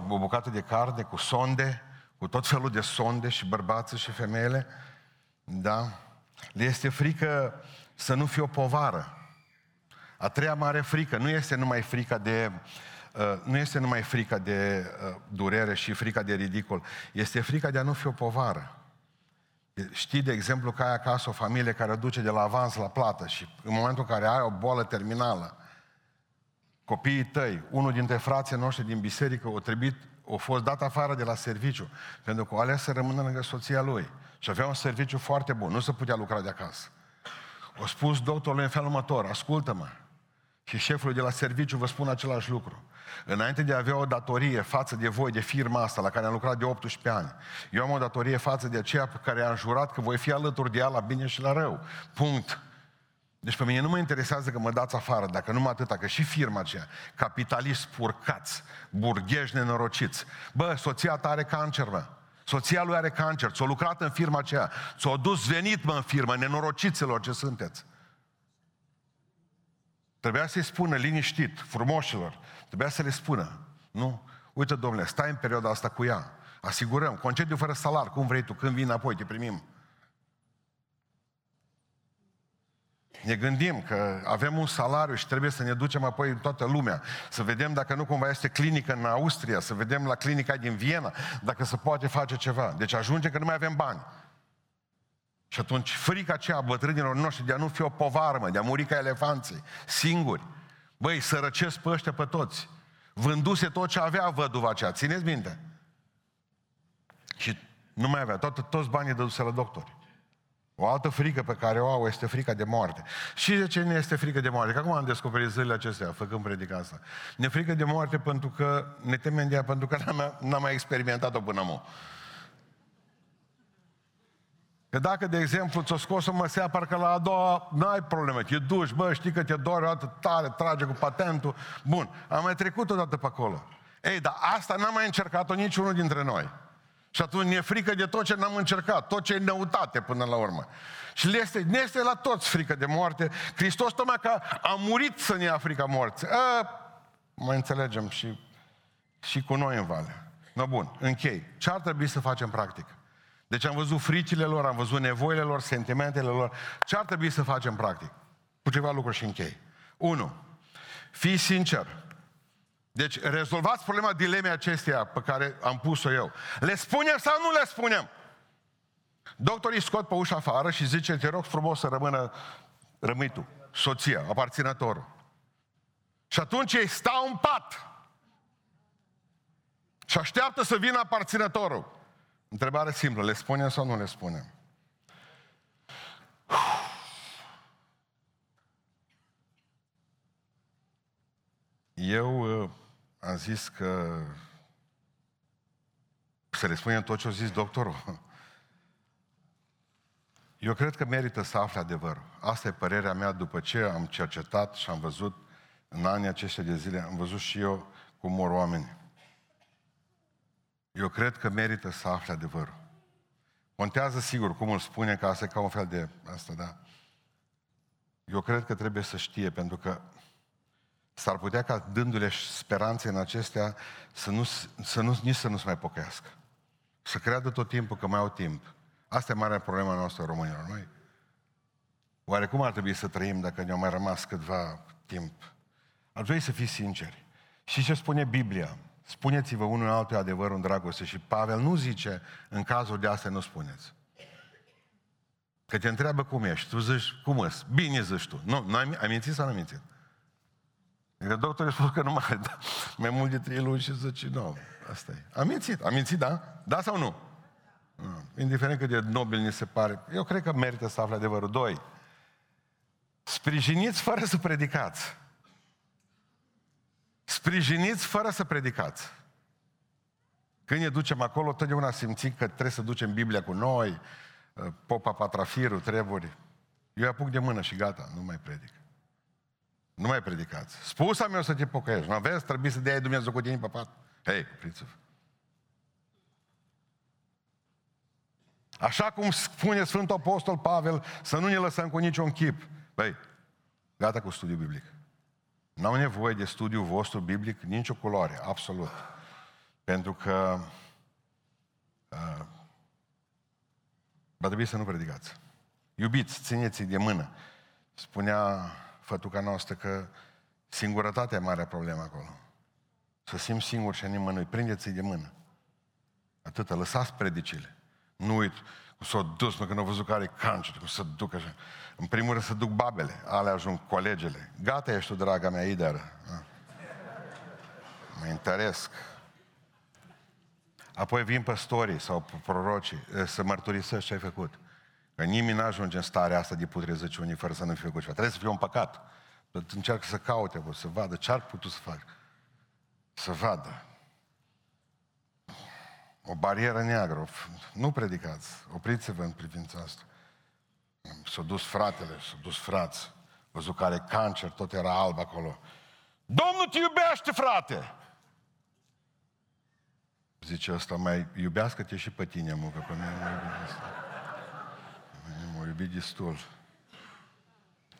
S1: o bucată de carne cu sonde, cu tot felul de sonde și bărbații și femeile, da? Le este frică să nu fie o povară. A treia mare frică nu este numai frica de uh, nu este numai frica de uh, durere și frica de ridicol, este frica de a nu fi o povară. Știi, de exemplu, că ai acasă o familie care duce de la avans la plată și în momentul în care ai o boală terminală, copiii tăi, unul dintre frații noștri din biserică, o trebuit, o fost dat afară de la serviciu, pentru că o ales să rămână lângă soția lui. Și avea un serviciu foarte bun, nu se putea lucra de acasă. O spus doctorul în felul următor, ascultă-mă, și șeful de la serviciu vă spun același lucru. Înainte de a avea o datorie față de voi, de firma asta, la care am lucrat de 18 ani, eu am o datorie față de aceea pe care am jurat că voi fi alături de ea la bine și la rău. Punct. Deci pe mine nu mă interesează că mă dați afară, dacă nu mă atâta, că și firma aceea, capitalist purcați, burgheși nenorociți. Bă, soția ta are cancer, mă. Soția lui are cancer, ți-a lucrat în firma aceea, ți-a dus venit, mă, în firmă, nenorociților ce sunteți. Trebuia să-i spună liniștit, frumoșilor, trebuia să le spună, nu? Uite, domnule, stai în perioada asta cu ea, asigurăm, concediu fără salar, cum vrei tu, când vin apoi, te primim. Ne gândim că avem un salariu și trebuie să ne ducem apoi în toată lumea, să vedem dacă nu cumva este clinică în Austria, să vedem la clinica din Viena, dacă se poate face ceva. Deci ajunge că nu mai avem bani. Și atunci frica aceea a bătrânilor noștri de a nu fi o povară, mă, de a muri ca elefanții, singuri. Băi, sărăcesc pe ăștia pe toți. Vânduse tot ce avea văduva aceea, țineți minte. Și nu mai avea, tot, toți banii dăduse la doctori. O altă frică pe care o au este frica de moarte. Și de ce nu este frică de moarte? Că acum am descoperit zilele acestea, făcând predica asta. Ne frică de moarte pentru că ne temem de ea, pentru că n-am, n-am mai experimentat-o până acum. Că dacă, de exemplu, ți-o scos o măsea, parcă la a doua n-ai probleme, te duci, bă, știi că te doare o dată tare, trage cu patentul. Bun, am mai trecut o dată pe acolo. Ei, dar asta n-am mai încercat-o niciunul dintre noi. Și atunci ne frică de tot ce n-am încercat, tot ce e neutate până la urmă. Și le este, ne este la toți frică de moarte. Hristos tocmai că a murit să ne ia frica morții. A, mai înțelegem și, și cu noi în vale. No, bun, închei. Ce ar trebui să facem practic? Deci am văzut fricile lor, am văzut nevoile lor, sentimentele lor. Ce ar trebui să facem practic? Cu ceva lucruri și închei. Unu, Fii sincer. Deci rezolvați problema dilemei acesteia pe care am pus-o eu. Le spunem sau nu le spunem? Doctorii scot pe ușa afară și zice, te rog frumos să rămână, rămâi tu, soția, aparținătorul. Și atunci ei stau în pat și așteaptă să vină aparținătorul. Întrebare simplă, le spunem sau nu le spunem? Eu uh, am zis că să le spunem tot ce a zis doctorul. Eu cred că merită să afle adevărul. Asta e părerea mea după ce am cercetat și am văzut în anii aceștia de zile, am văzut și eu cum mor oameni. Eu cred că merită să afle adevărul. Contează sigur cum îl spune, că asta e ca un fel de asta, da. Eu cred că trebuie să știe, pentru că s-ar putea ca dându-le speranțe în acestea să nu, să nu, nici să nu se mai pocăiască. Să creadă tot timpul că mai au timp. Asta e marea problema noastră românilor, noi. Oare cum ar trebui să trăim dacă ne-au mai rămas câtva timp? Ar trebui să fiți sinceri. Și ce spune Biblia? Spuneți-vă unul altul adevărul în dragoste. Și Pavel nu zice, în cazul de astea nu spuneți. Că te întreabă cum ești. Tu zici, cum ești? Bine zici tu. Nu, nu ai, ai mințit sau nu ai mințit? Că doctorul spus că nu mai, da, mai mult de trei luni și zice, nu, asta e. Am mințit. Am mințit, da? Da sau nu? nu? Indiferent cât de nobil ni se pare, eu cred că merită să afle adevărul. Doi, sprijiniți fără să predicați. Sprijiniți fără să predicați. Când ne ducem acolo, totdeauna simțim că trebuie să ducem Biblia cu noi, uh, popa patrafirul, treburi. Eu apuc de mână și gata, nu mai predic. Nu mai predicați. Spusa mea o să te pocăiești. Nu aveți, trebuie să dea Dumnezeu cu tine papat. Hei, opriți-vă. Așa cum spune Sfântul Apostol Pavel, să nu ne lăsăm cu niciun chip. Băi, gata cu studiul biblic. N-au nevoie de studiul vostru biblic nicio culoare, absolut. Pentru că uh, va trebui să nu predicați. Iubiți, țineți de mână. Spunea fătuca noastră că singurătatea e marea problemă acolo. Să simți singur și nimănui. Prindeți-i de mână. Atâta, lăsați predicile. Nu uit, cum s-o dus, mă, când au văzut că are cancer, cum să duc așa. În primul rând să duc babele, ale ajung colegele. Gata ești tu, draga mea, Ider. Mă interesc. Apoi vin păstorii sau prorocii să mărturisești ce ai făcut. Că nimeni nu ajunge în starea asta de putrezăciune fără să nu fie făcut ceva. Trebuie să fie un păcat. Încearcă să caute, să vadă ce ar putut să facă. Să vadă. O barieră neagră. Nu predicați. Opriți-vă în privința asta. S-a dus fratele, s-a dus frați. Văzut că are cancer, tot era alb acolo. Domnul te iubește, frate! Zice ăsta, mai iubească-te și pe tine, mă, că pe mine mă iubește. M-a iubit destul.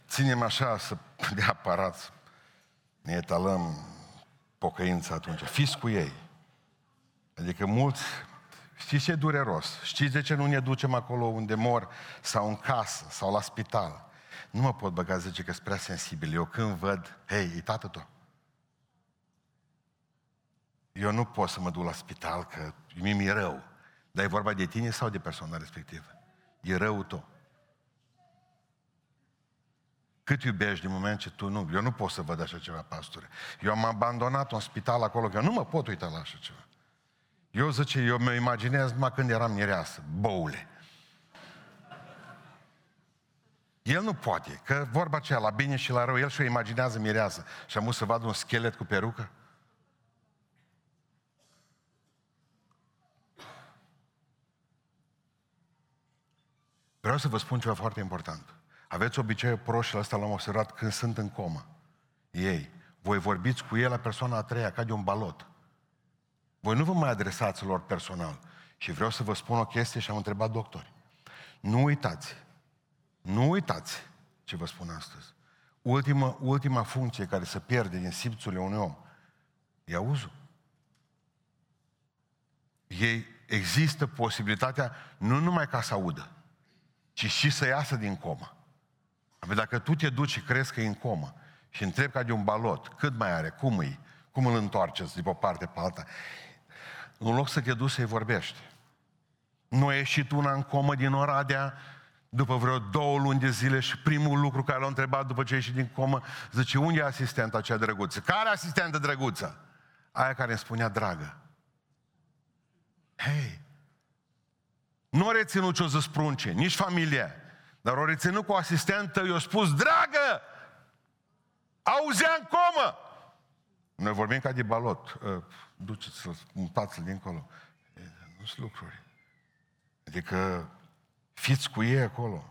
S1: Ținem așa să de aparat, ne etalăm pocăința atunci. Fiți cu ei. Adică mulți, știți ce e dureros? Știți de ce nu ne ducem acolo unde mor? Sau în casă, sau la spital? Nu mă pot băga, zice că sunt prea sensibil. Eu când văd, hei, e tată tău. Eu nu pot să mă duc la spital, că mi-e rău. Dar e vorba de tine sau de persoana respectivă? E rău tău. Cât iubești din moment ce tu nu... Eu nu pot să văd așa ceva, pastore. Eu am abandonat un spital acolo, că eu nu mă pot uita la așa ceva. Eu zice, eu mă imaginez numai când eram mireasă, boule. El nu poate, că vorba aceea, la bine și la rău, el și-o imaginează mireasă. Și am să vadă un schelet cu perucă? Vreau să vă spun ceva foarte important. Aveți obiceiul proști ăsta l-am observat când sunt în comă. Ei. Voi vorbiți cu el la persoana a treia, ca de un balot. Voi nu vă mai adresați lor personal. Și vreau să vă spun o chestie și am întrebat doctori. Nu uitați. Nu uitați ce vă spun astăzi. Ultima, ultima funcție care se pierde din simțurile unui om e auzul. Ei există posibilitatea nu numai ca să audă, ci și să iasă din comă. Apoi dacă tu te duci și crezi că e în comă și întrebi ca de un balot, cât mai are, cum e, cum îl întoarceți de pe o parte pe alta, în loc să te duci să-i vorbești. Nu a ieșit una în comă din Oradea după vreo două luni de zile și primul lucru care l-a întrebat după ce a ieșit din comă, zice, unde e asistenta cea drăguță? Care asistentă drăguță? Aia care îmi spunea dragă. Hei, nu a reținut ce-o zis prunce, nici familie. Dar o reținut cu o asistentă, i-a spus, dragă, auzea în comă. Noi vorbim ca de balot. Ă, duceți-l, mutați-l dincolo. Nu sunt lucruri. Adică fiți cu ei acolo.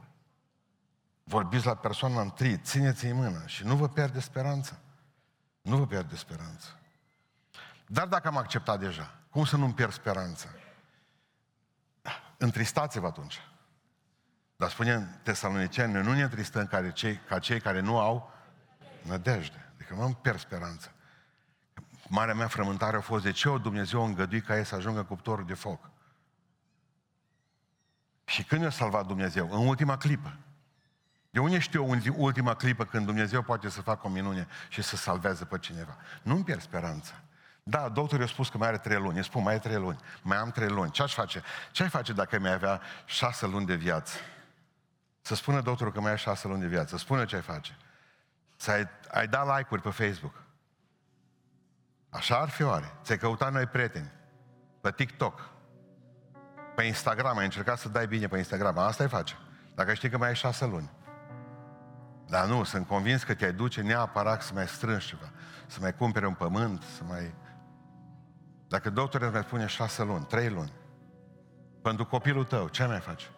S1: Vorbiți la persoana întâi, țineți-i mână și nu vă pierde speranța. Nu vă pierde speranța. Dar dacă am acceptat deja, cum să nu-mi pierd speranța? Întristați-vă atunci. Dar spune în Tesaloniceni, noi nu ne întristăm ca cei, ca cei care nu au nădejde. Adică nu pierd speranța. Marea mea frământare a fost de ce o Dumnezeu îngădui ca ei să ajungă cuptorul de foc. Și când i-a salvat Dumnezeu? În ultima clipă. De unde știu eu ultima clipă când Dumnezeu poate să facă o minune și să salveze pe cineva? Nu-mi pierd speranța. Da, doctorul a spus că mai are trei luni. Eu spun, mai are trei luni. Mai am trei luni. Ce aș face? Ce ai face dacă mai avea șase luni de viață? Să spună doctorul că mai ai șase luni de viață. Spune ce ai face. Să ai, ai da like-uri pe Facebook. Așa ar fi oare. Ți-ai căutat noi prieteni. Pe TikTok. Pe Instagram. Ai încercat să dai bine pe Instagram. Asta ai face. Dacă știi că mai ai șase luni. Dar nu, sunt convins că te-ai duce neapărat să mai strângi ceva. Să mai cumpere un pământ, să mai... Dacă doctorul îți mai spune șase luni, trei luni, pentru copilul tău, ce mai faci?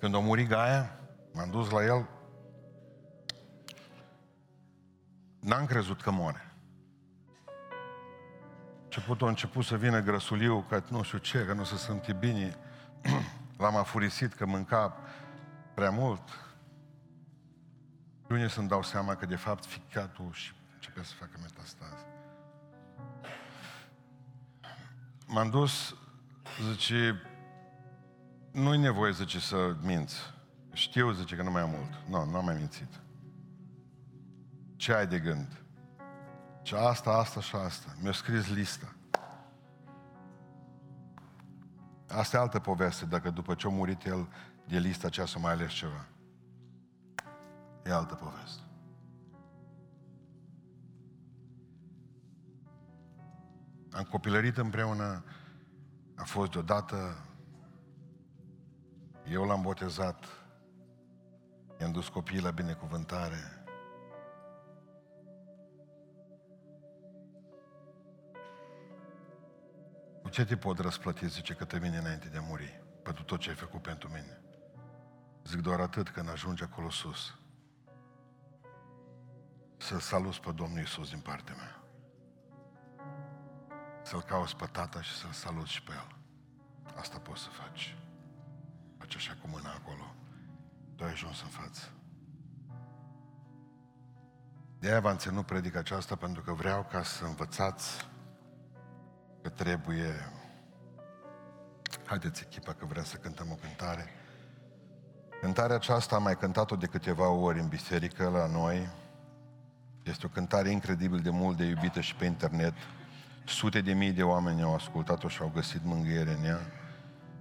S1: Când a murit Gaia, m-am dus la el, n-am crezut că moare. Început a început să vină grăsuliu, că nu știu ce, că nu se simte bine. (clears throat) L-am afurisit că mânca prea mult. Și unii să-mi dau seama că de fapt ficatul și începea să facă metastaze. M-am dus, zice, nu-i nevoie, zice, să minți. Știu, zice, că nu mai am mult. Nu, nu am mai mințit. Ce ai de gând? Ce asta, asta și asta. Mi-a scris lista. Asta e altă poveste, dacă după ce a murit el de lista aceea să mai ales ceva. E altă poveste. Am copilărit împreună, a fost deodată eu l-am botezat, i-am dus copiii la binecuvântare. Cu ce te pot răsplăti, zice, către mine înainte de a muri, pentru tot ce ai făcut pentru mine? Zic doar atât când ajunge acolo sus. Să-L salut pe Domnul Iisus din partea mea. Să-L cauți pe Tata și să-L salut și pe El. Asta poți să faci face așa cu mâna acolo. Tu ai ajuns în față. De-aia v-am ținut predica aceasta pentru că vreau ca să învățați că trebuie... Haideți echipa că vrem să cântăm o cântare. Cântarea aceasta am mai cântat-o de câteva ori în biserică la noi. Este o cântare incredibil de mult de iubită și pe internet. Sute de mii de oameni au ascultat-o și au găsit mângâiere în ea.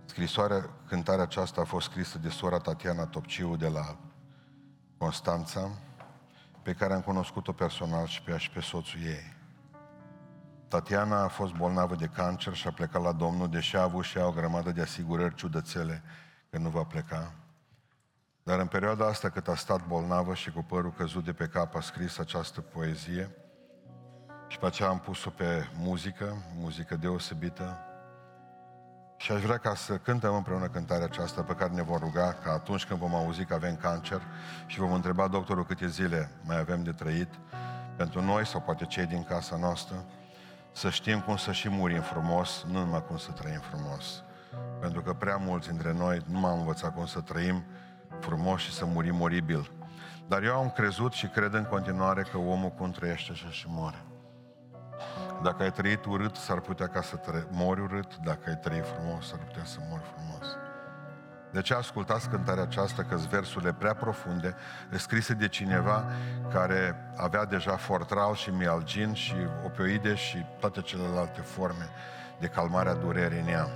S1: Scrisoarea, cântarea aceasta a fost scrisă de sora Tatiana Topciu de la Constanța, pe care am cunoscut-o personal și pe ea și pe soțul ei. Tatiana a fost bolnavă de cancer și a plecat la Domnul, deși a avut și ea o grămadă de asigurări ciudățele că nu va pleca. Dar în perioada asta cât a stat bolnavă și cu părul căzut de pe cap a scris această poezie și pe aceea am pus-o pe muzică, muzică deosebită, și aș vrea ca să cântăm împreună cântarea aceasta pe care ne vom ruga ca atunci când vom auzi că avem cancer și vom întreba doctorul câte zile mai avem de trăit pentru noi sau poate cei din casa noastră, să știm cum să și murim frumos, nu numai cum să trăim frumos. Pentru că prea mulți dintre noi nu m-am învățat cum să trăim frumos și să murim oribil. Dar eu am crezut și cred în continuare că omul cum trăiește așa și moare. Dacă ai trăit urât, s-ar putea ca să tră... mori urât. Dacă ai trăit frumos, s-ar putea să mori frumos. De ce ascultați cântarea aceasta, că versurile prea profunde, scrise de cineva care avea deja fortral și mialgin și opioide și toate celelalte forme de calmare a durerii în ea.